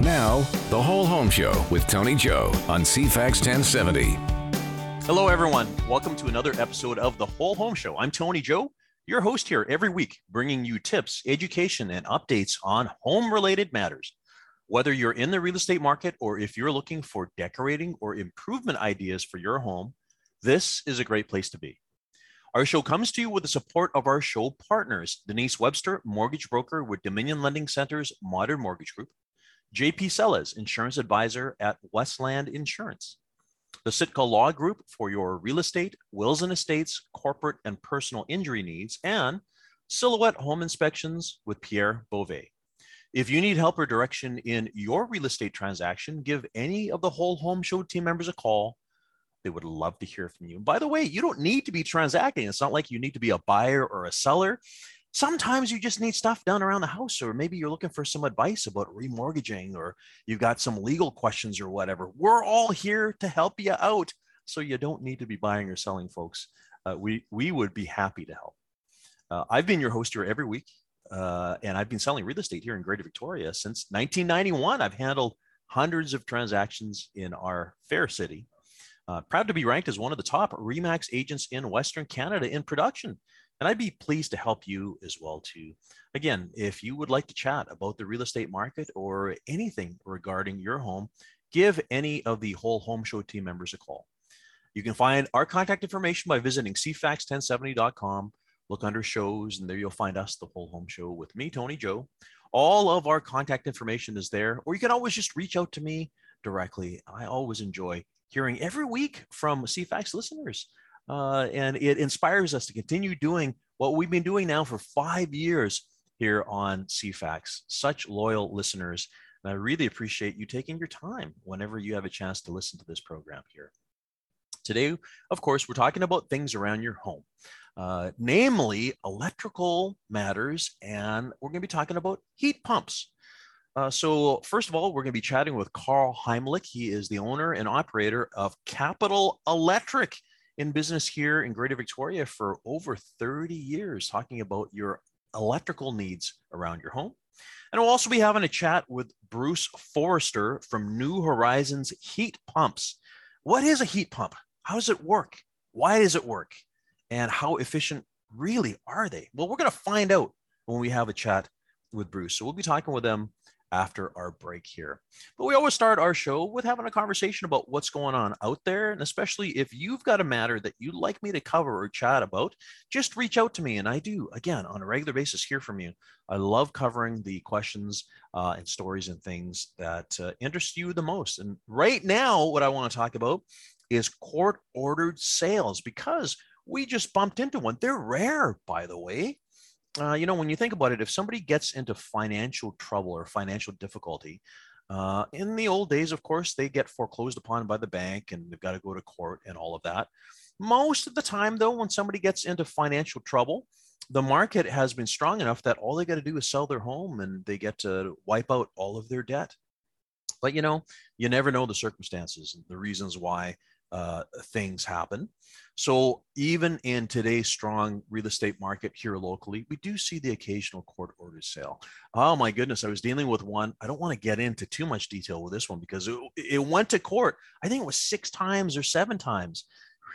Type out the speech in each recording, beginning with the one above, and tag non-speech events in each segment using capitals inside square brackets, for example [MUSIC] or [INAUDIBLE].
Now, the Whole Home Show with Tony Joe on CFAX 1070. Hello, everyone. Welcome to another episode of the Whole Home Show. I'm Tony Joe, your host here every week, bringing you tips, education, and updates on home related matters. Whether you're in the real estate market or if you're looking for decorating or improvement ideas for your home, this is a great place to be. Our show comes to you with the support of our show partners Denise Webster, mortgage broker with Dominion Lending Center's Modern Mortgage Group. JP Sellers, insurance advisor at Westland Insurance. The Sitka Law Group for your real estate, wills and estates, corporate and personal injury needs, and Silhouette Home Inspections with Pierre Beauvais. If you need help or direction in your real estate transaction, give any of the whole home show team members a call. They would love to hear from you. By the way, you don't need to be transacting. It's not like you need to be a buyer or a seller sometimes you just need stuff done around the house or maybe you're looking for some advice about remortgaging or you've got some legal questions or whatever. We're all here to help you out so you don't need to be buying or selling folks. Uh, we we would be happy to help. Uh, i've been your host here every week uh, and i've been selling real estate here in greater victoria since 1991 i've handled hundreds of transactions in our fair city. Uh, proud to be ranked as one of the top remax agents in western canada in production and I'd be pleased to help you as well too. Again, if you would like to chat about the real estate market or anything regarding your home, give any of the whole home show team members a call. You can find our contact information by visiting cfax1070.com. Look under shows, and there you'll find us, the whole home show with me, Tony Joe. All of our contact information is there, or you can always just reach out to me directly. I always enjoy hearing every week from CFAX listeners uh, and it inspires us to continue doing what we've been doing now for five years here on CFAX. Such loyal listeners. And I really appreciate you taking your time whenever you have a chance to listen to this program here. Today, of course, we're talking about things around your home, uh, namely electrical matters, and we're going to be talking about heat pumps. Uh, so, first of all, we're going to be chatting with Karl Heimlich. He is the owner and operator of Capital Electric in business here in Greater Victoria for over 30 years, talking about your electrical needs around your home. And we'll also be having a chat with Bruce Forrester from New Horizons Heat Pumps. What is a heat pump? How does it work? Why does it work? And how efficient really are they? Well, we're going to find out when we have a chat with Bruce. So we'll be talking with them after our break here. But we always start our show with having a conversation about what's going on out there. And especially if you've got a matter that you'd like me to cover or chat about, just reach out to me. And I do, again, on a regular basis, hear from you. I love covering the questions uh, and stories and things that uh, interest you the most. And right now, what I want to talk about is court ordered sales because we just bumped into one. They're rare, by the way uh, you know, when you think about it, if somebody gets into financial trouble or financial difficulty, uh, in the old days, of course, they get foreclosed upon by the bank and they've got to go to court and all of that. Most of the time, though, when somebody gets into financial trouble, the market has been strong enough that all they got to do is sell their home and they get to wipe out all of their debt. But you know, you never know the circumstances and the reasons why uh, things happen. So even in today's strong real estate market here locally, we do see the occasional court ordered sale. Oh my goodness, I was dealing with one. I don't want to get into too much detail with this one because it, it went to court. I think it was six times or seven times.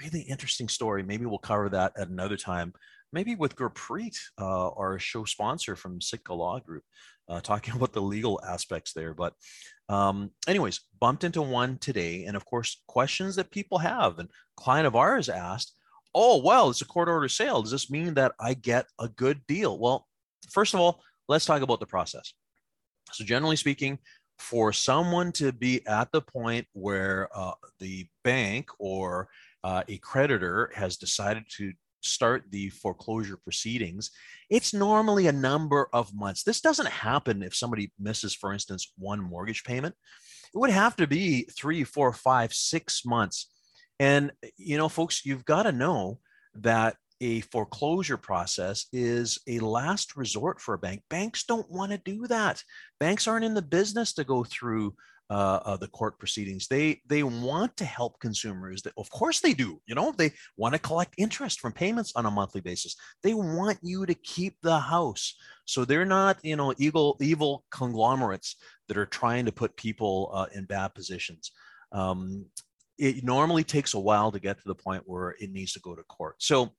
Really interesting story. Maybe we'll cover that at another time. Maybe with Gurpreet, uh, our show sponsor from Sitka Law Group, uh, talking [LAUGHS] about the legal aspects there. But um, anyways, bumped into one today. And of course, questions that people have. And client of ours asked, Oh, well, it's a court order sale. Does this mean that I get a good deal? Well, first of all, let's talk about the process. So, generally speaking, for someone to be at the point where uh, the bank or uh, a creditor has decided to start the foreclosure proceedings, it's normally a number of months. This doesn't happen if somebody misses, for instance, one mortgage payment. It would have to be three, four, five, six months. And, you know, folks, you've got to know that a foreclosure process is a last resort for a bank. Banks don't want to do that. Banks aren't in the business to go through uh, uh, the court proceedings. They they want to help consumers. That, of course they do. You know, they want to collect interest from payments on a monthly basis. They want you to keep the house. So they're not, you know, evil evil conglomerates that are trying to put people uh, in bad positions. Um, it normally takes a while to get to the point where it needs to go to court. So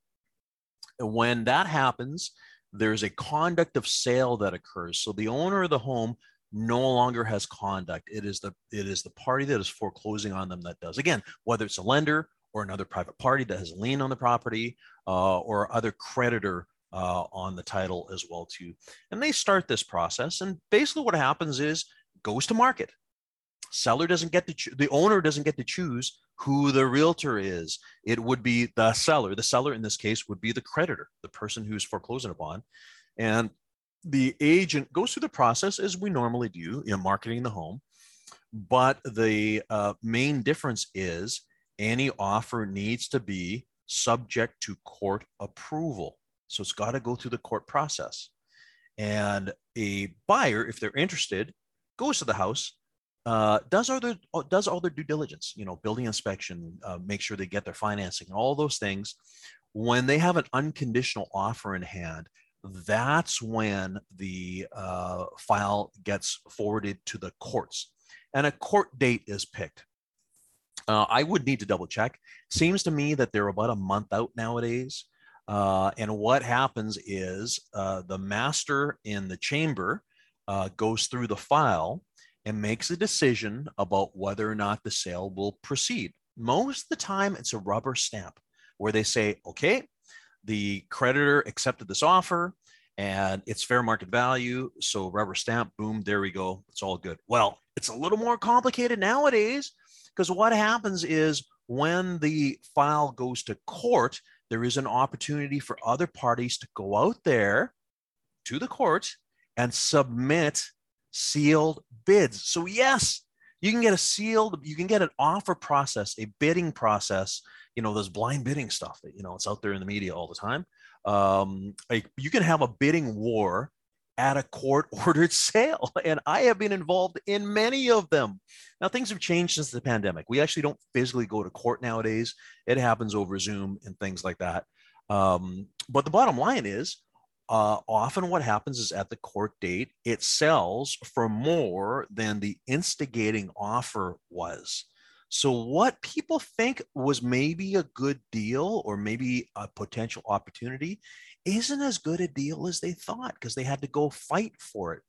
when that happens, there's a conduct of sale that occurs. So the owner of the home no longer has conduct. It is the it is the party that is foreclosing on them that does. Again, whether it's a lender or another private party that has a lien on the property uh, or other creditor uh, on the title as well too. And they start this process, and basically what happens is goes to market. Seller doesn't get to cho- the owner doesn't get to choose who the realtor is. It would be the seller. The seller in this case would be the creditor, the person who's foreclosing upon. And the agent goes through the process as we normally do in marketing the home. But the uh, main difference is any offer needs to be subject to court approval. So it's got to go through the court process. And a buyer, if they're interested, goes to the house, uh, does all their does all their due diligence, you know, building inspection, uh, make sure they get their financing, all those things. When they have an unconditional offer in hand, that's when the uh, file gets forwarded to the courts, and a court date is picked. Uh, I would need to double check. Seems to me that they're about a month out nowadays. Uh, and what happens is uh, the master in the chamber uh, goes through the file and makes a decision about whether or not the sale will proceed. Most of the time, it's a rubber stamp where they say, okay, the creditor accepted this offer and it's fair market value. So rubber stamp, boom, there we go. It's all good. Well, it's a little more complicated nowadays because what happens is when the file goes to court, there is an opportunity for other parties to go out there to the court and submit sealed bids. So, yes, you can get a sealed, you can get an offer process, a bidding process, you know, those blind bidding stuff that, you know, it's out there in the media all the time. Um, like you can have a bidding war at a court [LAUGHS] ordered sale. And I have been involved in many of them. Now, things have changed since the pandemic. We actually don't physically go to court nowadays, it happens over Zoom and things like that. Um, but the bottom line is, uh, often what happens is at the court date, it sells for more than the instigating offer was. So, what people think was maybe a good deal or maybe a potential opportunity isn't as good a deal as they thought because they had to go fight for it.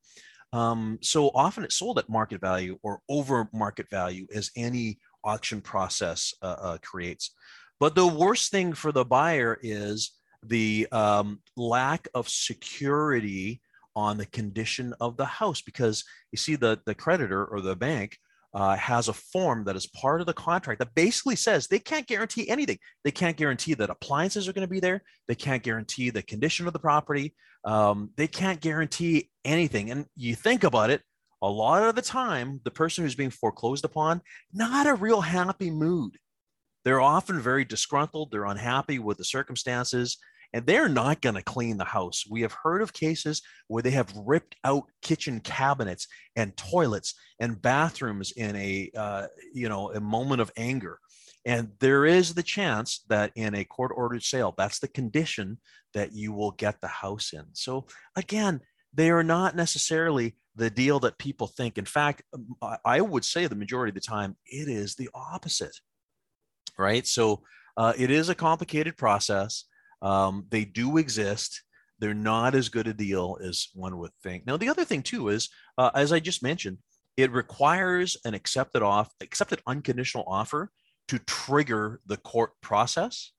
Um, so often it's sold at market value or over market value as any auction process uh, uh, creates. But the worst thing for the buyer is the um, lack of security on the condition of the house because you see the the creditor or the bank uh, has a form that is part of the contract that basically says they can't guarantee anything. They can't guarantee that appliances are going to be there. They can't guarantee the condition of the property. Um, they can't guarantee anything. And you think about it, a lot of the time, the person who's being foreclosed upon, not a real happy mood. They're often very disgruntled. They're unhappy with the circumstances and they're not going to clean the house. We have heard of cases where they have ripped out kitchen cabinets and toilets and bathrooms in a uh, you know a moment of anger. And there is the chance that in a court ordered sale, that's the condition that you will get the house in. So again, they are not necessarily the deal that people think. In fact, I would say the majority of the time, it is the opposite. Right. So uh, it is a complicated process. Um, they do exist. They're not as good a deal as one would think. Now, the other thing too is, uh, as I just mentioned, it requires an accepted off, accepted unconditional offer to trigger the court process.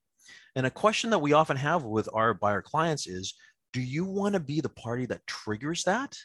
And a question that we often have with our buyer clients is, do you want to be the party that triggers that?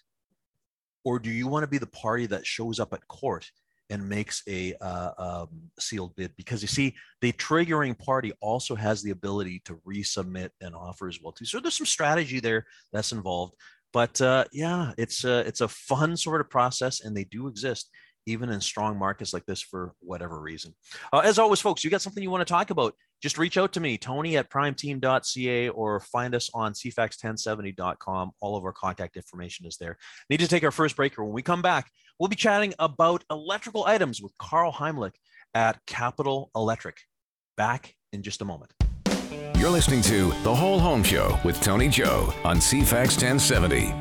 Or do you want to be the party that shows up at court and makes a uh, um, sealed bid because you see the triggering party also has the ability to resubmit an offer as well too so there's some strategy there that's involved but uh, yeah it's a, it's a fun sort of process and they do exist even in strong markets like this for whatever reason. Uh, as always, folks, you got something you want to talk about, just reach out to me, Tony at primeteam.ca, or find us on cfax1070.com. All of our contact information is there. Need to take our first break. When we come back, we'll be chatting about electrical items with Karl Heimlich at Capital Electric. Back in just a moment. You're listening to The Whole Home Show with Tony Joe on CFAX 1070.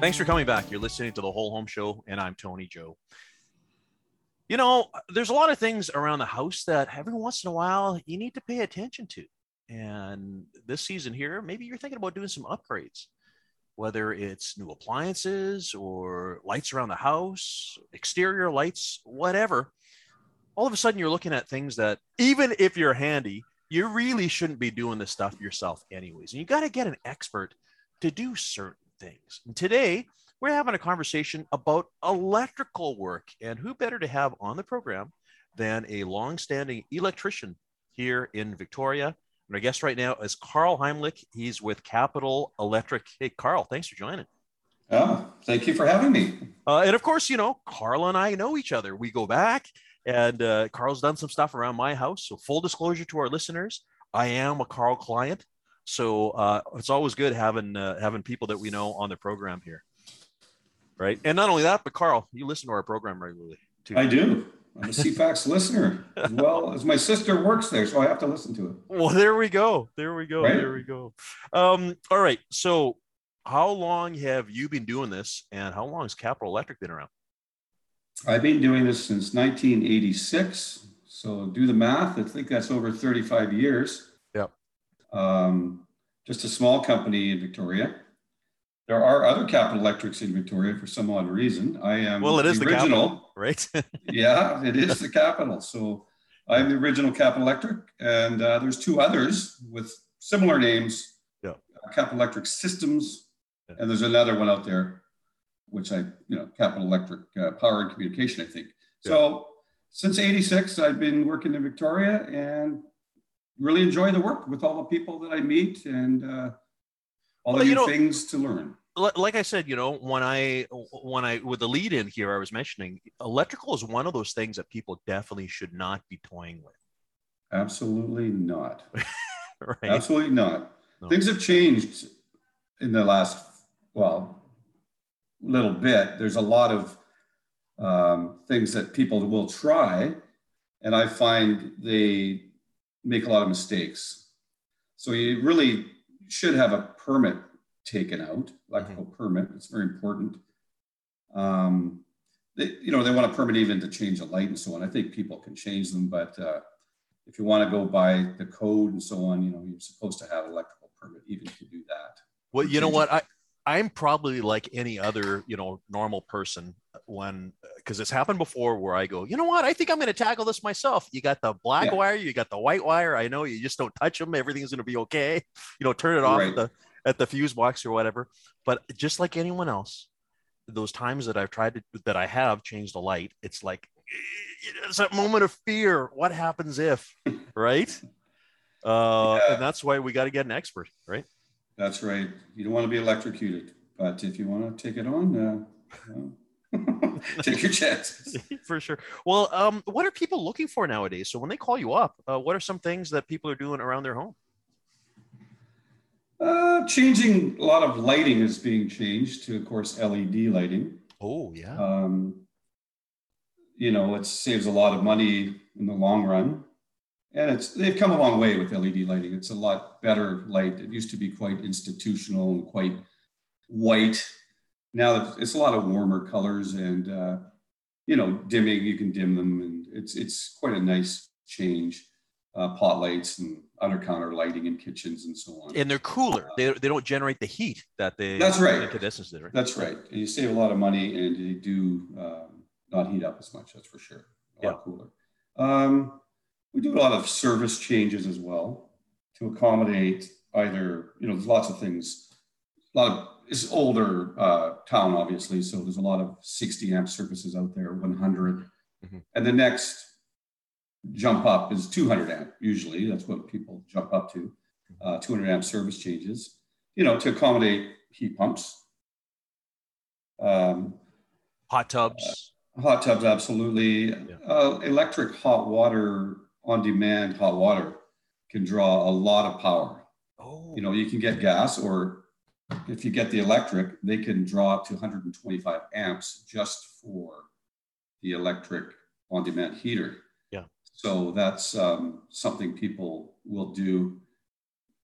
Thanks for coming back. You're listening to The Whole Home Show, and I'm Tony Joe. You know, there's a lot of things around the house that every once in a while you need to pay attention to. And this season here, maybe you're thinking about doing some upgrades, whether it's new appliances or lights around the house, exterior lights, whatever. All of a sudden, you're looking at things that, even if you're handy, you really shouldn't be doing this stuff yourself, anyways. And you got to get an expert to do certain things. And today, we're having a conversation about electrical work. And who better to have on the program than a long-standing electrician here in Victoria? And our guest right now is Karl Heimlich. He's with Capital Electric. Hey, Karl, thanks for joining. Oh, thank you for having me. Uh, and of course, you know, Karl and I know each other. We go back, and uh, Karl's done some stuff around my house. So, full disclosure to our listeners, I am a Karl client. So uh, it's always good having uh, having people that we know on the program here right? And not only that, but Karl, you listen to our program regularly too. I do. I'm a CFAX [LAUGHS] listener as well as my sister works there, so I have to listen to it. Well, there we go. There we go. Right? There we go. Um, all right. So, how long have you been doing this, and how long has Capital Electric been around? I've been doing this since 1986. So, do the math. I think that's over 35 years. Yep. Um, just a small company in Victoria. There are other Capital Electrics in Victoria for some odd reason. I am well. It is the, the original, capital, right? [LAUGHS] yeah, it is the capital. So I'm the original Capital Electric, and uh, there's two others with similar names. Yeah, uh, Capital Electric Systems, yeah. and there's another one out there, which I, you know, Capital Electric uh, Power and Communication, I think. Yeah. So since '86, I've been working in Victoria and really enjoy the work with all the people that I meet and uh, all well, new know, things to learn like I said, you know, when I when I with the lead in here, I was mentioning electrical is one of those things that people definitely should not be toying with. Absolutely not. [LAUGHS] right? Absolutely not. No. Things have changed in the last well little bit. There's a lot of um, things that people will try, and I find they make a lot of mistakes. So you really should have a permit taken out, electrical mm-hmm. permit. It's very important. Um, they, you know, they want a permit even to change a light and so on. I think people can change them, but uh, if you want to go by the code and so on, you know, you're supposed to have electrical permit even to do that. Well, you know what? I, I'm probably like any other, you know, normal person when, because it's happened before where I go, you know what? I think I'm going to tackle this myself. You got the black yeah. wire, you got the white wire. I know you just don't touch them. Everything's going to be okay. You know, turn it off right. the at the fuse box or whatever. But just like anyone else, those times that I've tried to that I have changed a light, it's like it's that moment of fear. What happens if, [LAUGHS] right? Uh, yeah. And that's why we got to get an expert, right? That's right. You don't want to be electrocuted, but if you want to take it on, uh, [LAUGHS] take your chances. [LAUGHS] for sure. Well, um, what are people looking for nowadays? So when they call you up, uh, what are some things that people are doing around their home? Uh, changing a lot of lighting is being changed to, of course, LED lighting. Oh yeah. Um, you know, it saves a lot of money in the long run, and it's they've come a long way with LED lighting. It's a lot better light. It used to be quite institutional and quite white. Now it's a lot of warmer colors, and uh, you know, dimming you can dim them, and it's it's quite a nice change. Uh, pot lights and under counter lighting in kitchens and so on. And they're cooler. Uh, they, they don't generate the heat that they that's right. incandescents did, right? That's right. And you save a lot of money and they do um, not heat up as much. That's for sure. A yeah. lot cooler. Um, we do a lot of service changes as well to accommodate either you know there's lots of things. A lot of it's older uh, town obviously, so there's a lot of 60 amp services out there, 100, mm-hmm. and the next jump up is 200 amp usually that's what people jump up to uh, 200 amp service changes you know to accommodate heat pumps um, hot tubs uh, hot tubs absolutely yeah. uh, electric hot water on demand hot water can draw a lot of power. Oh. You know, you can get gas, or if you get the electric, they can draw up to 125 amps just for the electric on demand heater. Yeah. So that's um, something people will do,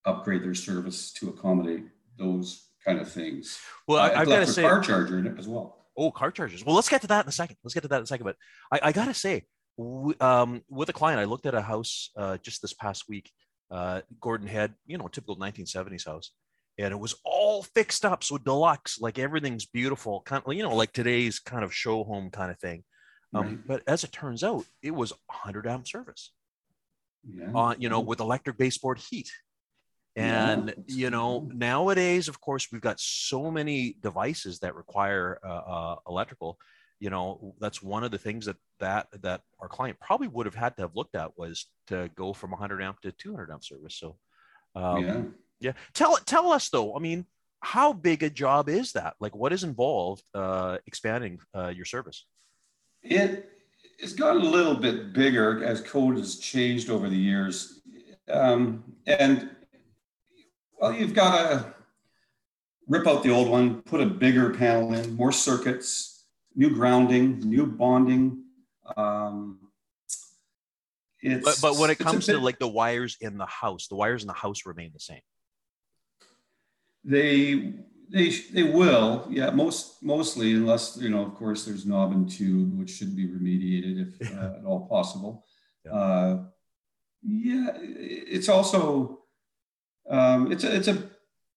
upgrade their service to accommodate those kind of things. Well, I, have got to say, car charger in it as well. Oh, car chargers. Well, let's get to that in a second. Let's get to that in a second. But I, I got to say, um, with a client, I looked at a house uh, just this past week. Uh, Gordon Head, you know, typical 1970s house, and it was all fixed up, so deluxe, like everything's beautiful, kind of, you know, like today's kind of show home kind of thing. Um, right. But as it turns out, it was 100 amp service. Yeah. On you know, with electric baseboard heat, and yeah. you know nowadays of course we've got so many devices that require uh, uh, electrical you know that's one of the things that that that our client probably would have had to have looked at was to go from 100 amp to 200 amp service. So um, yeah. yeah. Tell tell us though i mean how big a job is that? Like what is involved uh, expanding uh, your service? It it's gotten a little bit bigger as code has changed over the years. Um, and well, you've got to rip out the old one, put a bigger panel in, more circuits, new grounding, new bonding. Um, but, but when it comes bit, to like the wires in the house, the wires in the house remain the same. They they they will, yeah. Most mostly, unless you know, of course, there's knob and tube, which should be remediated if [LAUGHS] uh, at all possible. Yeah. Uh, yeah, it's also um, it's a, it's a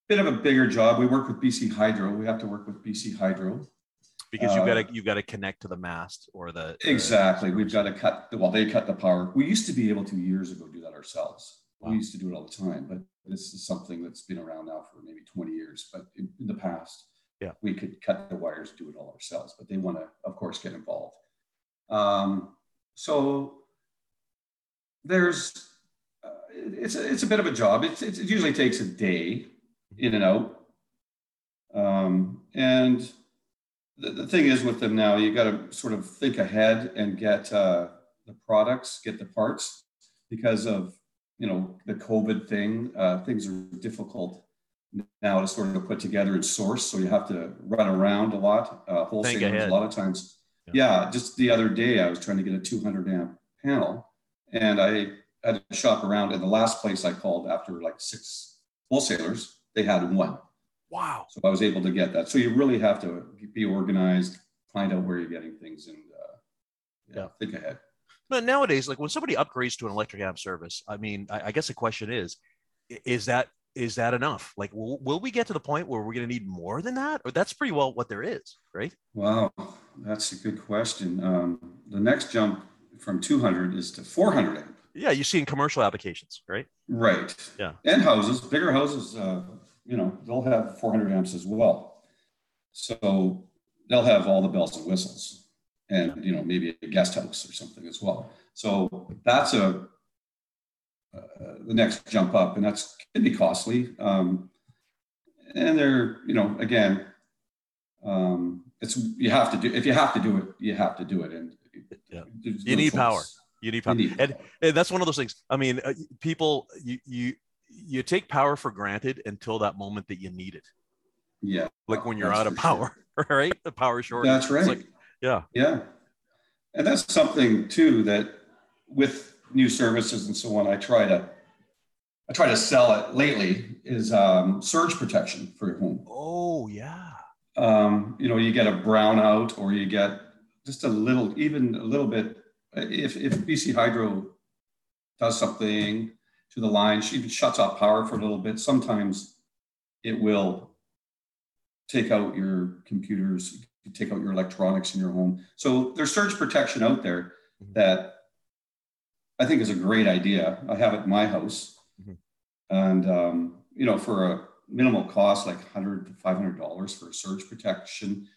bit of a bigger job. We work with BC Hydro. We have to work with BC Hydro because you've got to uh, you've got to connect to the mast or the exactly. We've got to cut. Well, they cut the power. We used to be able to years ago do that ourselves. Wow. We used to do it all the time, but this is something that's been around now for maybe 20 years. But in, in the past, yeah, we could cut the wires, do it all ourselves. But they want to, of course, get involved. Um, so there's it's a, it's a bit of a job. It's, it's, it usually takes a day in and out. Um, and the, the thing is with them now, you got to sort of think ahead and get uh, the products, get the parts because of, you know, the COVID thing. Uh, things are difficult now to sort of put together and source. So you have to run around a lot. Uh, wholesalers, a lot of times. Yeah. yeah, just the other day I was trying to get a 200 amp panel and I had to shop around. And the last place I called after like six wholesalers, they had one. Wow. So I was able to get that. So you really have to be organized, find out where you're getting things, and uh, yeah, yeah, think ahead. But nowadays, like when somebody upgrades to an electric amp service, I mean, I, I guess the question is, is that is that enough? Like, will, will we get to the point where we're going to need more than that, or that's pretty well what there is, right? Wow, that's a good question. Um, the next jump from 200 is to 400 amp. Yeah, you see in commercial applications, right? Right. Yeah. And houses, bigger houses, uh, you know, they'll have 400 amps as well. So they'll have all the bells and whistles, and you know, maybe a guest house or something as well. So that's a uh, the next jump up, and that's can be costly. Um, and they're, you know, again, um, it's you have to do if you have to do it, you have to do it, and yeah. you need power. You need power, and, and, that's one of those things. I mean, uh, people, you you you take power for granted until that moment that you need it. Yeah, like when you're out of power, sure. [LAUGHS] right? The power shortage. That's right. Like, yeah, yeah, and that's something too that with new services and so on, I try to I try to sell it lately is um, surge protection for your home. Oh yeah. Um, you know, you get a brownout or you get just a little, even a little bit if, if BC Hydro does something to the line, she even shuts off power for a little bit. Sometimes it will take out your computers, take out your electronics in your home. So there's surge protection out there mm-hmm. that I think is a great idea. I have it in my house, mm-hmm. and um, you know, for a minimal cost, like 100 to 500 dollars for surge protection,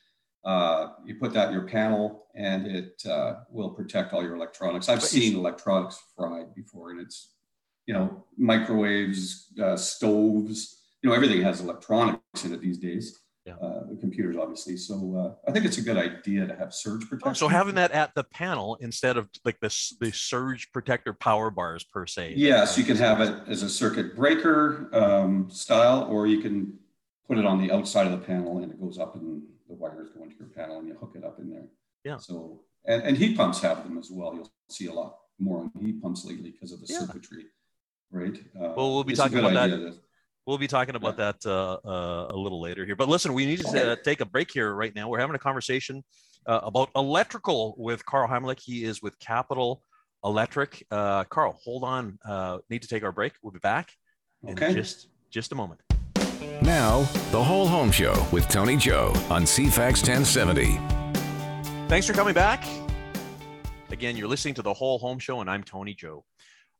uh, you put that in your panel and it uh, will protect all your electronics. I've seen electronics fried before and it's, you know, microwaves, uh, stoves, you know, everything has electronics in it these days. yeah. uh, computers, obviously. So uh, I think it's a good idea to have surge protection. Oh, so having that at the panel instead of like this the surge protector power bars per se. Yes, you can have it as a circuit breaker um, style, or you can put it on the outside of the panel and it goes up and the wires go into your panel and you hook it up in there. Yeah. So and, and heat pumps have them as well. You'll see a lot more on heat pumps lately because of the yeah. circuitry, right? Uh, well, we'll be talking about that. We'll be talking about yeah. that uh, uh, a little later here. But listen, we need to uh, take a break here right now. We're having a conversation uh, about electrical with Karl Heimlich. He is with Capital Electric. Uh, Karl, hold on. need to take our break. We'll be back okay. just just a moment. Now, the whole home show with Tony Joe on CFAX 1070. Thanks for coming back. Again, you're listening to the whole home show, and I'm Tony Joe.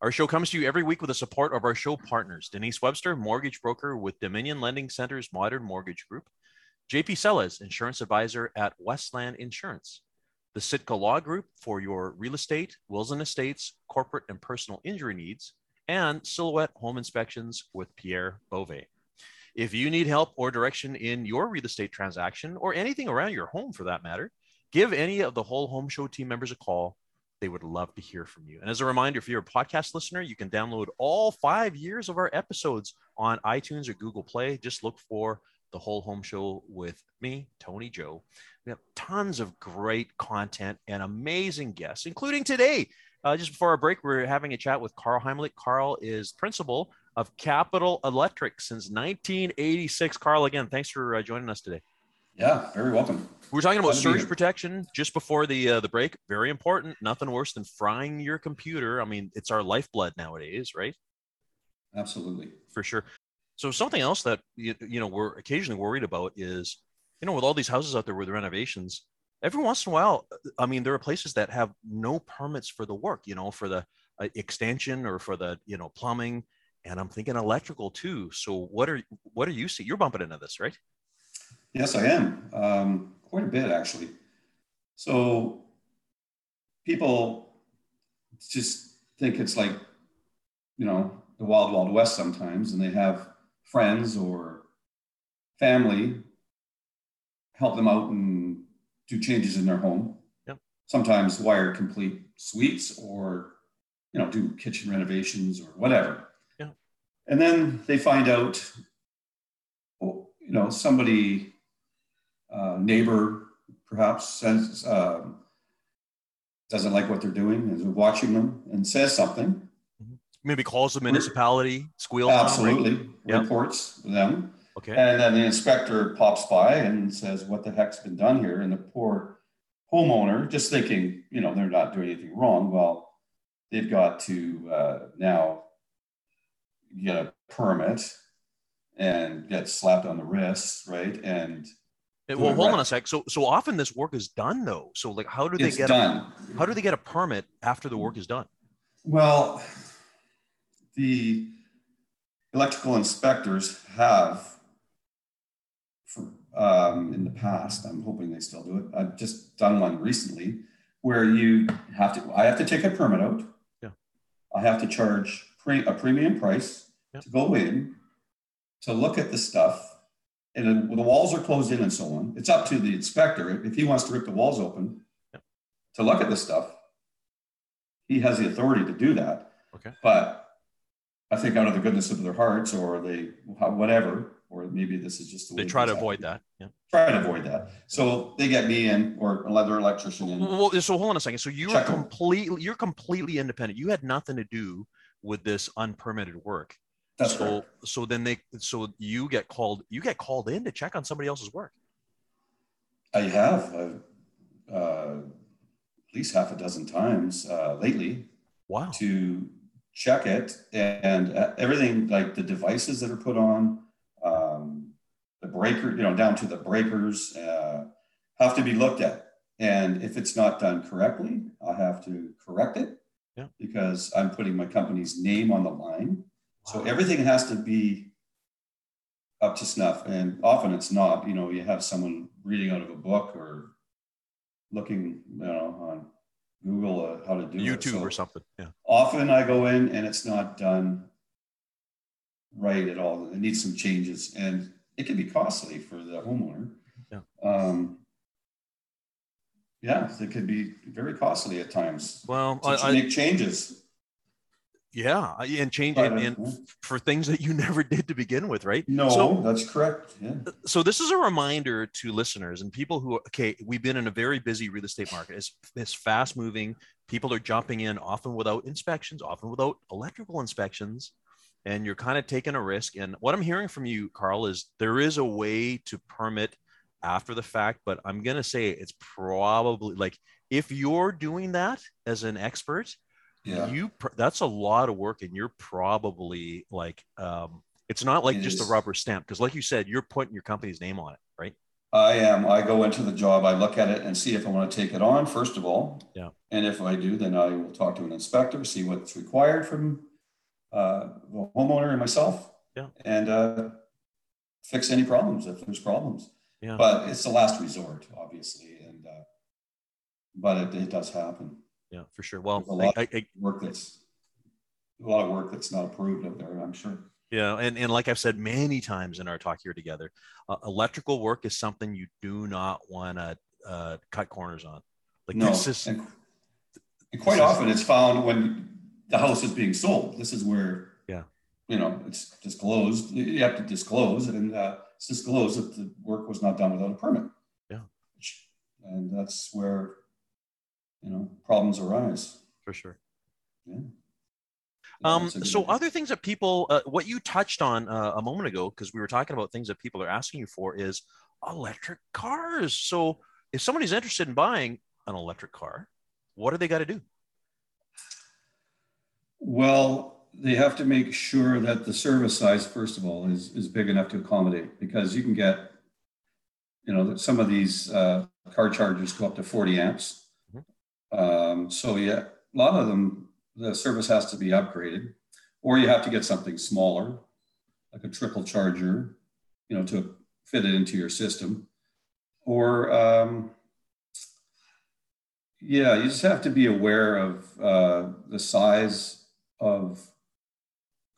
Our show comes to you every week with the support of our show partners Denise Webster, mortgage broker with Dominion Lending Center's Modern Mortgage Group, JP Sellers, insurance advisor at Westland Insurance, the Sitka Law Group for your real estate, wills and estates, corporate and personal injury needs, and Silhouette Home Inspections with Pierre Beauvais. If you need help or direction in your real estate transaction or anything around your home for that matter, give any of the whole home show team members a call they would love to hear from you. And as a reminder, if you're a podcast listener, you can download all five years of our episodes on iTunes or Google Play. Just look for the whole home show with me, Tony Joe. We have tons of great content and amazing guests, including today. Uh, just before our break, we're having a chat with Karl Heimlich. Karl is principal of Capital Electric since 1986. Karl, again, thanks for uh, joining us today. Yeah, very welcome. We were talking about surge protection just before the uh, the break. Very important. Nothing worse than frying your computer. I mean, it's our lifeblood nowadays, right? Absolutely, for sure. So something else that you, you know we're occasionally worried about is, you know, with all these houses out there with the renovations, every once in a while, I mean, there are places that have no permits for the work. You know, for the uh, extension or for the you know plumbing, and I'm thinking electrical too. So what are what are you see? You're bumping into this, right? Yes, I am. Um, quite a bit, actually. So people just think it's like, you know, the wild, wild west sometimes, and they have friends or family help them out and do changes in their home. Yep. Sometimes wire complete suites or, you know, do kitchen renovations or whatever. Yeah. And then they find out, you know, somebody uh, neighbor perhaps uh, doesn't like what they're doing, is watching them and says something. Mm-hmm. Maybe calls the municipality, squeals. Absolutely, them, right? reports them. Okay. And then the inspector pops by and says, "What the heck's been done here?" And the poor homeowner, just thinking, you know, they're not doing anything wrong. Well, they've got to uh, now get a permit and get slapped on the wrist, right? And well, hold on a sec. So, so often this work is done though. So, like, how do they it's get done? A, how do they get a permit after the work is done? Well, the electrical inspectors have, for um, in the past, I'm hoping they still do it. I've just done one recently where you have to. I have to take a permit out. Yeah. I have to charge pre, a premium price yeah. to go in to look at the stuff and then the walls are closed in and so on. It's up to the inspector if he wants to rip the walls open yeah. to look at the stuff. He has the authority to do that. Okay. But I think out of the goodness of their hearts, or they whatever, or maybe this is just the they try to avoid that. Yeah. Try to avoid that. So they get me in, or another electrician in. Well, so hold on a second. So you're completely you're completely independent. You had nothing to do with this unpermitted work. That's so correct. so then they so you get called you get called in to check on somebody else's work. I have uh, uh, at least half a dozen times uh, lately. Wow. To check it and uh, everything like the devices that are put on, um, the breaker, you know, down to the breakers, uh, have to be looked at. And if it's not done correctly, I have to correct it. Yeah. Because I'm putting my company's name on the line. So everything has to be up to snuff. And often it's not, you know, you have someone reading out of a book or looking, you know, on Google uh, how to do YouTube it. So or something. Yeah. Often I go in and it's not done right at all. It needs some changes. And it can be costly for the homeowner. Yeah. Um, yeah, it could be very costly at times. Well, to, to I, make changes. Yeah, and change it and uh-huh. for things that you [LAUGHS] never did to begin with, right? No, so, that's correct. Yeah. Uh, so this is a reminder to listeners and people who okay, we've been in a very busy real estate market. It's it's fast moving. People are jumping in often without inspections, often without electrical inspections, and you're kind of taking a risk. And what I'm hearing from you, Karl, is there is a way to permit after the fact, but I'm gonna say it's probably like if you're doing that as an expert yeah. you that's a lot of work and you're probably like um it's not like it just is. a rubber stamp because like you said you're putting your company's name on it right? I am. I go into the job i look at it and see if i want to take it on first of all. Yeah. And if i do then i will talk to an inspector see what's required from uh, the homeowner and myself. Yeah. And uh, fix any problems if there's problems. Yeah. But it's the last resort obviously and uh, but it, it does happen yeah, for sure. Well, a lot I, I, work that's a lot of work that's not approved out there. I'm sure. Yeah, and, and like I've said many times in our talk here together, uh, electrical work is something you do not want to uh, cut corners on. Like no, this is, and, and quite often is, it's found when the house is being sold. This is where yeah, you know, it's disclosed. You have to disclose, and uh, it's disclosed that the work was not done without a permit. Yeah, and that's where you know problems arise for sure yeah um, so other things that people, uh, what you touched on uh, a moment ago, because we were talking about things that people are asking you for is electric cars. So if somebody's interested in buying an electric car, what do they got to do? Well, they have to make sure that the service size, first of all, is, is big enough to accommodate because you can get, you know, some of these uh, car chargers go up to 40 amps. Um, so yeah, a lot of them, the service has to be upgraded, or you have to get something smaller, like a trickle charger, you know, to fit it into your system. Or um, yeah, you just have to be aware of uh, the size of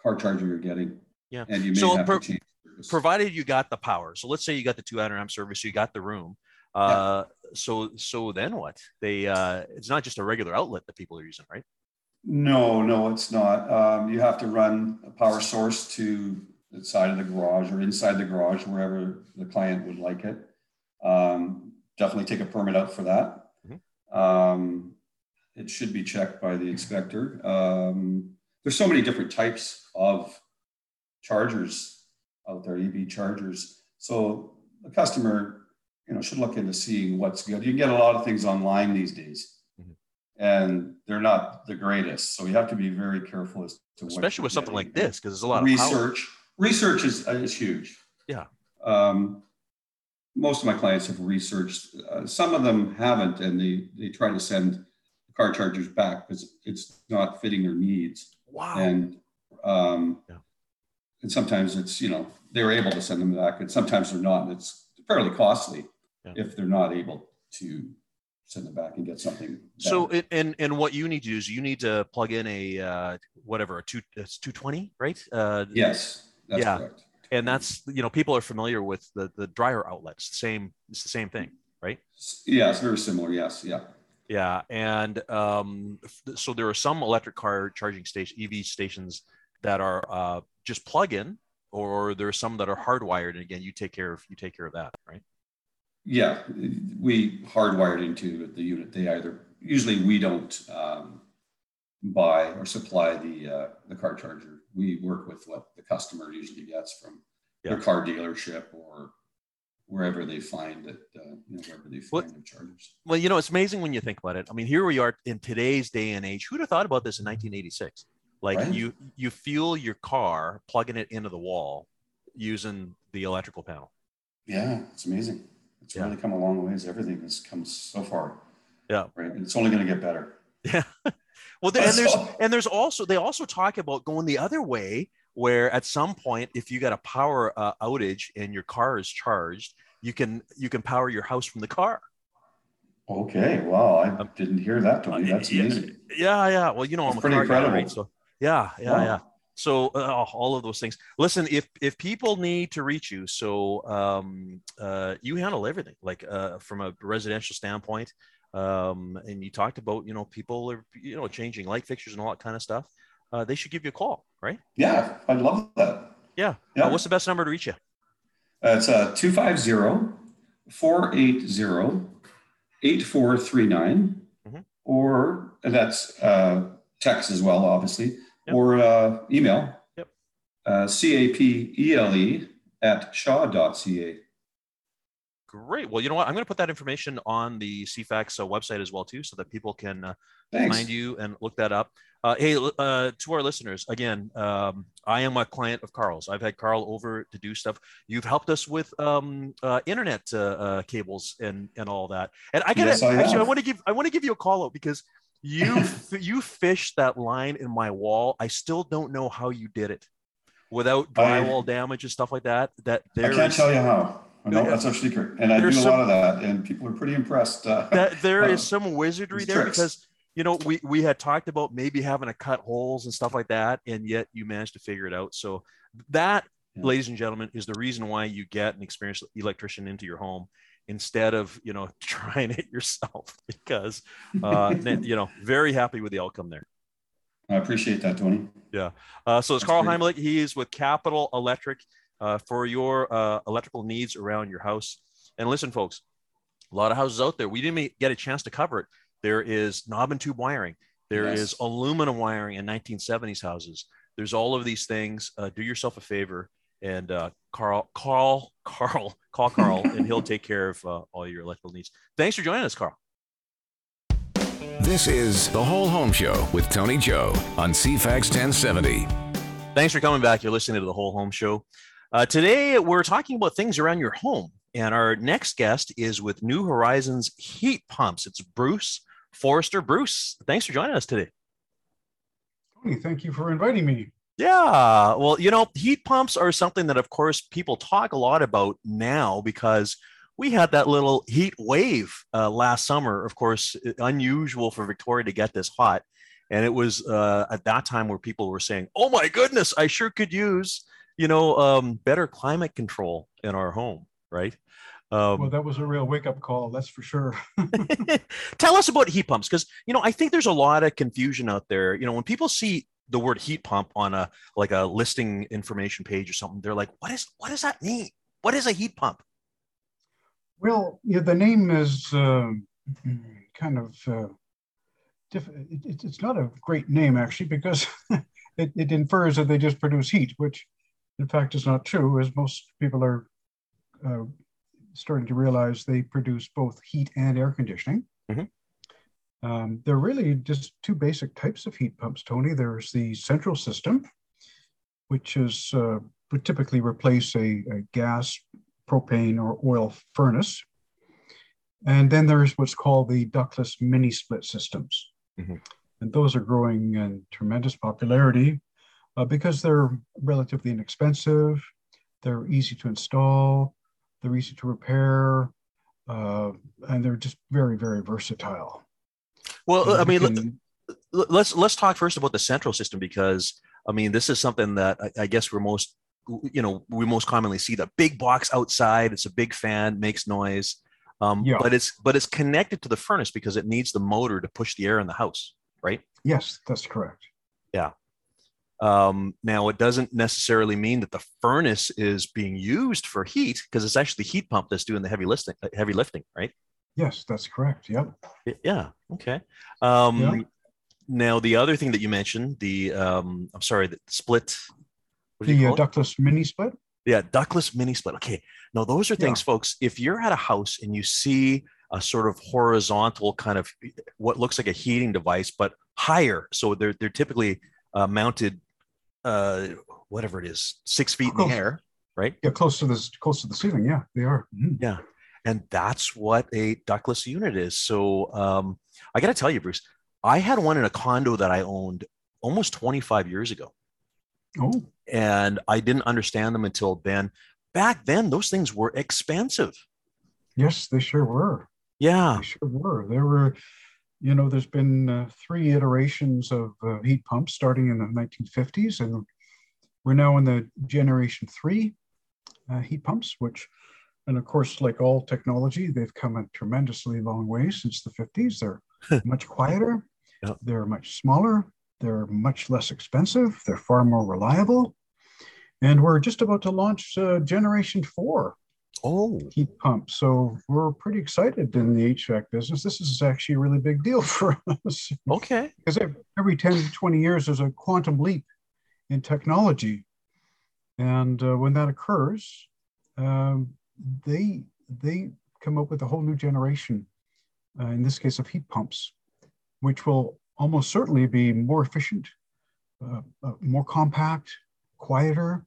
car charger you're getting. Yeah. And you may so have pro- to change. Provided you got the power. So let's say you got the 200 amp service, you got the room. Uh, yeah. So so then what? They uh, it's not just a regular outlet that people are using, right? No, no, it's not. Um, you have to run a power source to the side of the garage or inside the garage, wherever the client would like it. Um, definitely take a permit out for that. Mm-hmm. Um, it should be checked by the inspector. Um, there's so many different types of chargers out there, EV chargers. So the customer you know should look into seeing what's good. You can get a lot of things online these days, mm-hmm. and they're not the greatest. So you have to be very careful as to especially with something like this because there's a lot research. of research. Research is uh, is huge. Yeah. Um, most of my clients have researched. Uh, some of them haven't, and they they try to send car chargers back because it's not fitting their needs. Wow. And um, yeah. and sometimes it's you know they're able to send them back, and sometimes they're not, and it's fairly costly yeah. if they're not able to send it back and get something. Better. So, it, and and what you need to do is you need to plug in a uh, whatever a two it's two twenty, right? Uh, yes, yeah. Correct. And that's you know people are familiar with the the dryer outlets. The same, it's the same thing, right? Yeah, it's very similar. Yes, yeah. Yeah, and um, so there are some electric car charging station EV stations that are uh, just plug in, or there are some that are hardwired. And again, you take care of you take care of that, right? Yeah, we hardwired into the unit. They either usually we don't um, buy or supply the uh, the car charger. We work with what the customer usually gets from yeah. their car dealership or wherever they find it, uh, you know, wherever they find well, their chargers. Well, you know, it's amazing when you think about it. I mean, here we are in today's day and age. Who'd have thought about this in 1986? Like right. you, you fuel your car, plugging it into the wall, using the electrical panel. Yeah, it's amazing. It's yeah. really come a long ways. Everything has come so far. Yeah. Right. And it's only going to get better. Yeah. [LAUGHS] well, and there's [LAUGHS] and there's also they also talk about going the other way, where at some point, if you got a power uh, outage and your car is charged, you can you can power your house from the car. Okay. Wow. I um, didn't hear that. Tony. That's amazing. Yeah. Yeah. Well, you know, I'm pretty incredible. Guy, right? So yeah. Yeah. Wow. Yeah. So uh, all of those things. Listen, if if people need to reach you, so um, uh, you handle everything, like uh, from a residential standpoint. Um, and you talked about, you know, people are, you know, changing light fixtures and all that kind of stuff. Uh, they should give you a call, right? Yeah, I'd love that. Yeah. yeah. Uh, what's the best number to reach you? Uh, it's uh, 250 480 8439. Mm-hmm. Or that's uh, text as well, obviously, yep. or uh, email. Yep. Uh, C-A-P-E-L-E at shaw.ca. Great. Well, you know what? I'm going to put that information on the CFAX uh, website as well too, so that people can uh, find you and look that up. Uh, hey, uh, to our listeners, again, um, I am a client of Karl's. I've had Karl over to do stuff. You've helped us with um, uh, internet uh, uh, cables and and all that. And I got yes, actually, I want to give I want to give you a call out because you [LAUGHS] you fished that line in my wall. I still don't know how you did it without drywall I, damage and stuff like that. That there I can't tell you how. No, that's our secret, and I do a some, lot of that, and people are pretty impressed. Uh, that there is some wizardry there tricks. because you know, we we had talked about maybe having to cut holes and stuff like that, and yet you managed to figure it out. So that, yeah. ladies and gentlemen, is the reason why you get an experienced electrician into your home instead of you know [LAUGHS] trying it yourself. [LAUGHS] Because uh, you know, very happy with the outcome there. I appreciate that, Tony. Yeah. Uh, so it's That's Karl Heimlich. He is with Capital Electric uh, for your uh, electrical needs around your house. And listen, folks, a lot of houses out there. We didn't get a chance to cover it there is knob and tube wiring. There yes. is aluminum wiring in 1970s houses. There's all of these things. Uh, do yourself a favor and uh, Karl, Karl, Karl, call Karl, [LAUGHS] and he'll take care of uh, all your electrical needs. Thanks for joining us, Karl. This is the Whole Home Show with Tony Joe on CFAX 1070. Thanks for coming back. You're listening to the Whole Home Show. Uh, today, we're talking about things around your home. And our next guest is with New Horizons Heat Pumps. It's Bruce Forrester Bruce, thanks for joining us today. Tony, thank you for inviting me. Yeah, well, you know, heat pumps are something that, of course, people talk a lot about now because we had that little heat wave uh, last summer. Of course, unusual for Victoria to get this hot. And it was uh, at that time where people were saying, oh my goodness, I sure could use, you know, um, better climate control in our home, right? Um, well, that was a real wake up call, that's for sure. [LAUGHS] [LAUGHS] tell us about heat pumps, because you know I think there's a lot of confusion out there. You know, when people see the word heat pump on a like a listing information page or something, they're like, "What is what does that mean? What is a heat pump?" Well, yeah, the name is uh, kind of uh, diff- it, it's not a great name actually because [LAUGHS] it, it infers that they just produce heat, which in fact is not true, as most people are uh, starting to realize they produce both heat and air conditioning. Mm-hmm. Um, they're really just two basic types of heat pumps, Tony. There's the central system, which is uh, would typically replace a, a, gas, propane, or oil furnace. And then there's what's called the ductless mini split systems. Mm-hmm. And those are growing in tremendous popularity uh, because they're relatively inexpensive, they're easy to install, they're easy to repair, uh, and they're just very, very versatile. Well, I mean, let's let's talk first about the central system because I mean, this is something that I, I guess we're most you know we most commonly see the big box outside. It's a big fan, makes noise. Um, yeah. but it's but it's connected to the furnace because it needs the motor to push the air in the house, right? Yes, that's correct. Yeah. Um, now, it doesn't necessarily mean that the furnace is being used for heat because it's actually the heat pump that's doing the heavy lifting. Uh, heavy lifting, right? Yes, that's correct. Yep. Yeah. Okay. Um, yeah. Now, the other thing that you mentioned, the um, I'm sorry, the split. The uh, ductless mini split. Yeah, ductless mini split. Okay. Now, those are things, yeah. folks. If you're at a house and you see a sort of horizontal kind of what looks like a heating device, but higher, so they're they're typically uh, mounted uh, whatever it is, six feet close, in the air, right? Yeah, close to the close to the ceiling. Yeah, they are. Mm-hmm. Yeah, and that's what a ductless unit is. So um, I got to tell you, Bruce, I had one in a condo that I owned almost 25 years ago. Oh, and I didn't understand them until then. Back then, those things were expensive. Yes, they sure were. Yeah, they sure were. There were you know, there's been uh, three iterations of uh, heat pumps starting in the 1950s, and we're now in the generation three uh, heat pumps, which, and of course, like all technology, they've come a tremendously long way since the 50s. They're [LAUGHS] much quieter, yep. they're much smaller, they're much less expensive, they're far more reliable. And we're just about to launch uh, generation four oh. heat pump. So we're pretty excited in the HVAC business. This is actually a really big deal [LAUGHS] for us. Okay. Because every 10 to 20 years, there's a quantum leap in technology. And uh, when that occurs, um, they, they come up with a whole new generation, uh, in this case of heat pumps, which will almost certainly be more efficient, uh, uh more compact, quieter,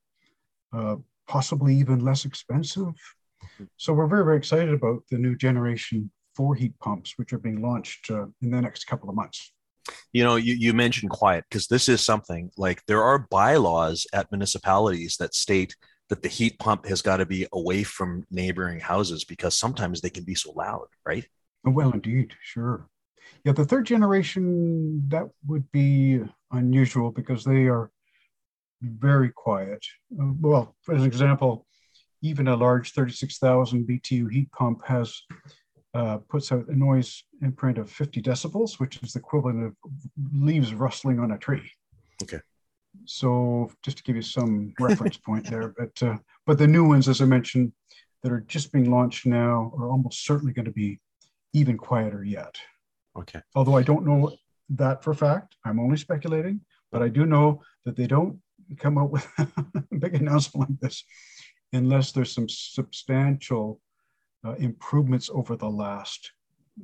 uh, possibly even less expensive. So we're very, very excited about the new generation four heat pumps, which are being launched uh, in the next couple of months. You know, you, you mentioned quiet because this is something like there are bylaws at municipalities that state that the heat pump has got to be away from neighboring houses because sometimes they can be so loud, right? Well, indeed, sure. Yeah, the third generation, that would be unusual because they are very quiet. Uh, well, for an example, even a large 36,000 BTU heat pump has uh, puts out a noise imprint of 50 decibels, which is the equivalent of leaves rustling on a tree. Okay. So just to give you some [LAUGHS] reference point there, but uh, but the new ones, as I mentioned, that are just being launched now are almost certainly going to be even quieter yet. Okay. Although I don't know that for fact, I'm only speculating, but I do know that they don't come out with a [LAUGHS] big announcement like this unless there's some substantial uh, improvements over the last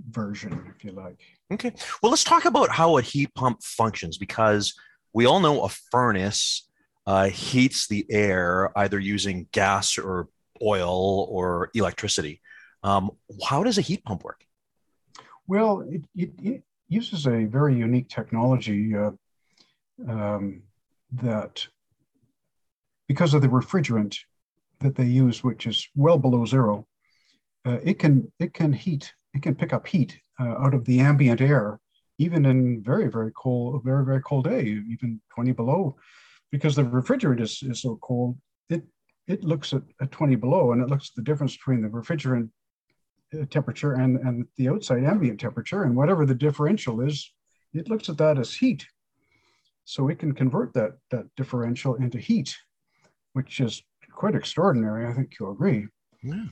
version, if you like. Okay. Well, let's talk about how a heat pump functions because we all know a furnace uh, heats the air either using gas or oil or electricity. Um, how does a heat pump work? Well, it, it, it uses a very unique technology uh, um, that, because of the refrigerant that they use, which is well below zero, uh, it can it can heat it can pick up heat uh, out of the ambient air even in very very cold a very very cold day even 20 below because the refrigerant is, is so cold it it looks at, at 20 below and it looks at the difference between the refrigerant uh, temperature and and the outside ambient temperature and whatever the differential is it looks at that as heat. So it can convert that that differential into heat which is quite extraordinary. I think you'll agree. Yeah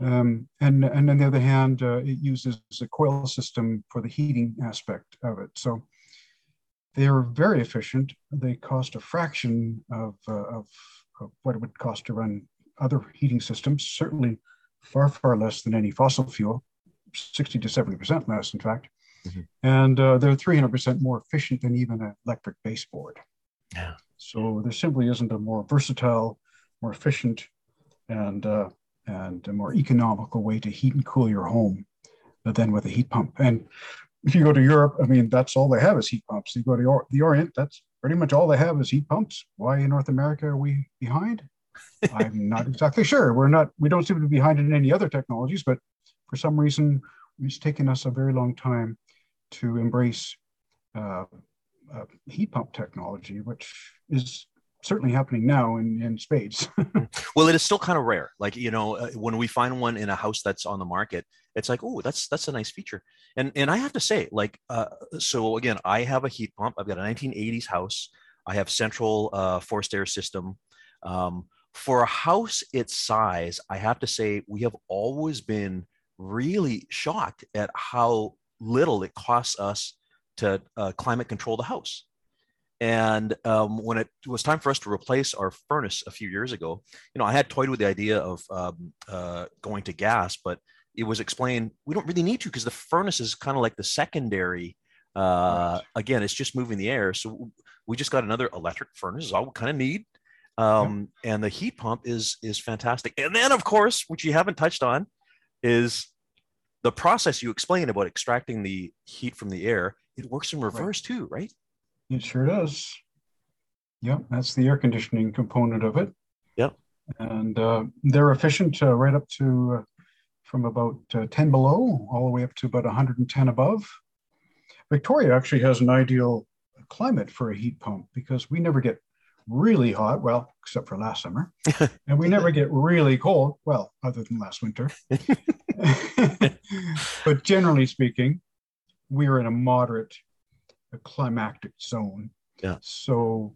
um, and, and on the other hand, uh, it uses a coil system for the heating aspect of it. So they're very efficient. They cost a fraction of, uh, of, of, what it would cost to run other heating systems, certainly far, far less than any fossil fuel, 60 to 70% less, in fact. Mm-hmm. And uh, they're 300% more efficient than even an electric baseboard. Yeah. So there simply isn't a more versatile, more efficient, and uh, and a more economical way to heat and cool your home than with a heat pump. And if you go to Europe, I mean, that's all they have is heat pumps. You go to the Orient, that's pretty much all they have is heat pumps. Why in North America are we behind? [LAUGHS] I'm not exactly sure. We're not, we don't seem to be behind in any other technologies, but for some reason, it's taken us a very long time to embrace uh, uh, heat pump technology, which is certainly happening now in, in spades. [LAUGHS] well, it is still kind of rare. Like, you know, uh, when we find one in a house that's on the market, it's like, oh, that's that's a nice feature. And and I have to say, like, uh, so again, I have a heat pump. I've got a 1980s house. I have central uh, forced air system. Um, for a house its size, I have to say we have always been really shocked at how little it costs us to uh, climate control the house. And um, when it was time for us to replace our furnace a few years ago, you know, I had toyed with the idea of um, uh, going to gas, but it was explained we don't really need to because the furnace is kind of like the secondary. Uh, right. Again, it's just moving the air. So we just got another electric furnace, is all we kind of need. Um, And the heat pump is is fantastic. And then, of course, which you haven't touched on, is the process you explained about extracting the heat from the air. It works in reverse right. too, right? It sure does. Yep, that's the air conditioning component of it. Yep. And uh, they're efficient uh, right up to uh, from about uh, 10 below all the way up to about 110 above. Victoria actually has an ideal climate for a heat pump because we never get really hot, well, except for last summer, [LAUGHS] and we never get really cold, well, other than last winter. [LAUGHS] [LAUGHS] but generally speaking, we're in a moderate climactic zone. Yeah. So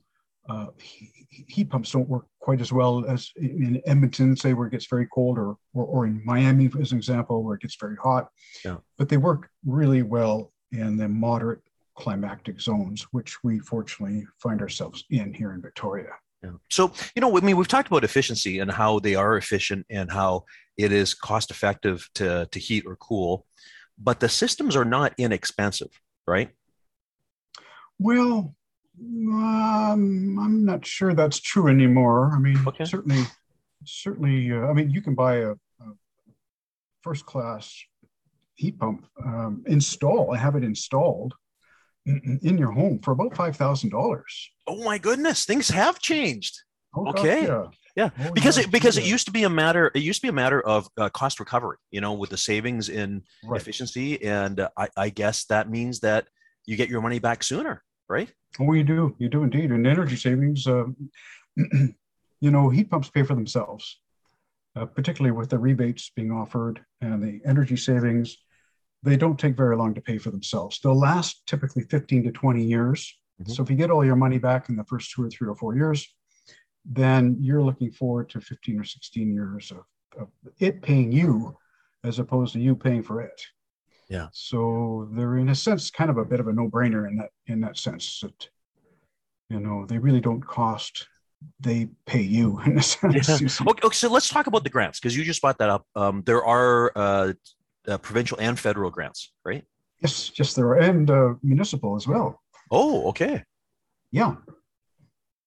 uh, heat pumps don't work quite as well as in Edmonton, say where it gets very cold, or, or, or in Miami, as an example, where it gets very hot. Yeah. But they work really well in the moderate climactic zones, which we fortunately find ourselves in here in Victoria. Yeah. So, you know, I mean, we've talked about efficiency and how they are efficient and how it is cost effective to, to heat or cool, but the systems are not inexpensive, right? Well, um, I'm not sure that's true anymore. I mean, okay. certainly, certainly, uh, I mean, you can buy a, a first class heat pump um, install, have it installed in your home for about five thousand dollars. Oh my goodness, things have changed. Oh, okay. Yeah. Yeah, oh, because it because it used to be a matter. It used to be a matter of uh, cost recovery. You know, with the savings in right. efficiency, and uh, I, I guess that means that you get your money back sooner, right? Oh, you do. You do indeed. And energy savings, uh, [CLEARS THROAT] you know, heat pumps pay for themselves, uh, particularly with the rebates being offered and the energy savings they don't take very long to pay for themselves. They'll last typically 15 to 20 years. Mm-hmm. So if you get all your money back in the first two or three or four years, then you're looking forward to 15 or 16 years of, of it paying you as opposed to you paying for it. Yeah. So they're in a sense kind of a bit of a no-brainer in that in that sense that you know they really don't cost they pay you [LAUGHS] in a sense. Yeah. Okay, okay, so let's talk about the grants because you just brought that up. Um, there are uh, uh, provincial and federal grants, right? Yes, yes, there are, and uh, municipal as well. Oh, okay. Yeah.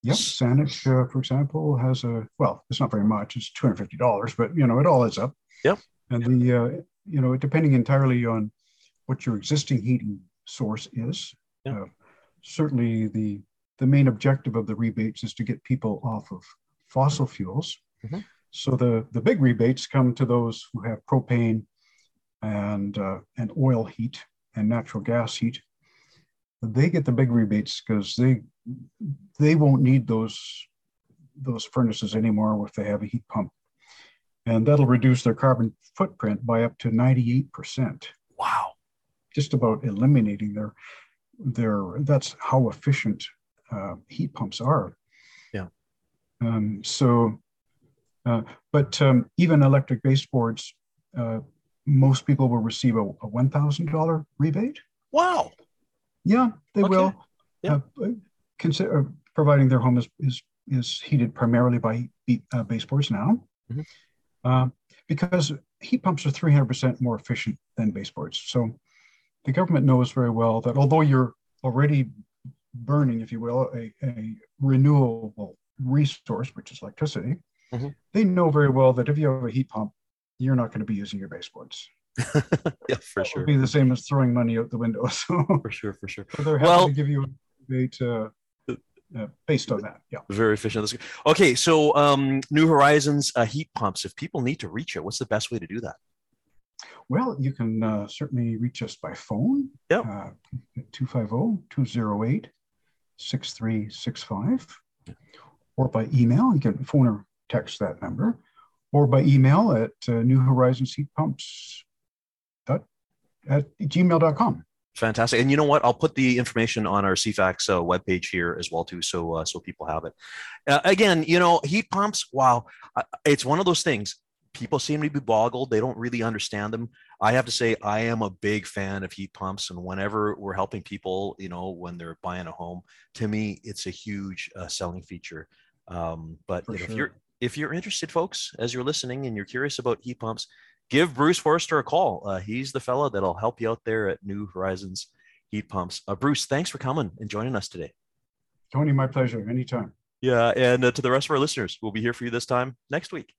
Yep. Saanich, uh, for example, has a well, it's not very much. It's two hundred fifty dollars, but you know it all adds up. Yep. And the uh, you know depending entirely on what your existing heating source is. Yep. Uh, certainly, the the main objective of the rebates is to get people off of fossil fuels. Mm-hmm. So the the big rebates come to those who have propane, and uh, and oil heat and natural gas heat, they get the big rebates because they they won't need those those furnaces anymore if they have a heat pump, and that'll reduce their carbon footprint by up to ninety eight percent. Wow! Just about eliminating their their. That's how efficient uh, heat pumps are. Yeah. Um, so, uh, but um, even electric baseboards uh, most people will receive a, a $1,000 rebate. Wow. Yeah, they okay. will. Yeah. Uh, consider, uh, providing their home is, is, is heated primarily by uh, baseboards now. Mm-hmm. Uh, because heat pumps are 300% more efficient than baseboards. So the government knows very well that although you're already burning, if you will, a, a renewable resource, which is electricity, mm-hmm. they know very well that if you have a heat pump, you're not going to be using your baseboards. [LAUGHS] yeah, for sure. be the same as throwing money out the window. [LAUGHS] So for sure, for sure. So they're happy well, to give you a rebate uh, uh, based on that. Yeah. Very efficient. Okay, so um, New Horizons uh, heat pumps. If people need to reach it, what's the best way to do that? Well, you can uh, certainly reach us by phone. Yeah. Uh, 250-208-6365. Or by email. You can phone or text that number or by email at uh, New Horizons Heat Pumps dot, at gmail.com. Fantastic. And you know what? I'll put the information on our CFAX uh, webpage here as well too, so uh, so people have it. Uh, again, you know, heat pumps. Wow, uh, it's one of those things. People seem to be boggled. They don't really understand them. I have to say, I am a big fan of heat pumps, and whenever we're helping people, you know, when they're buying a home, to me, it's a huge uh, selling feature. Um, but you know, sure. if you're if you're interested, folks, as you're listening and you're curious about heat pumps, give Bruce Forrester a call. Uh, he's the fellow that'll help you out there at New Horizons Heat Pumps. Uh, Bruce, thanks for coming and joining us today. Tony, my pleasure. Anytime. Yeah. And uh, to the rest of our listeners, we'll be here for you this time next week.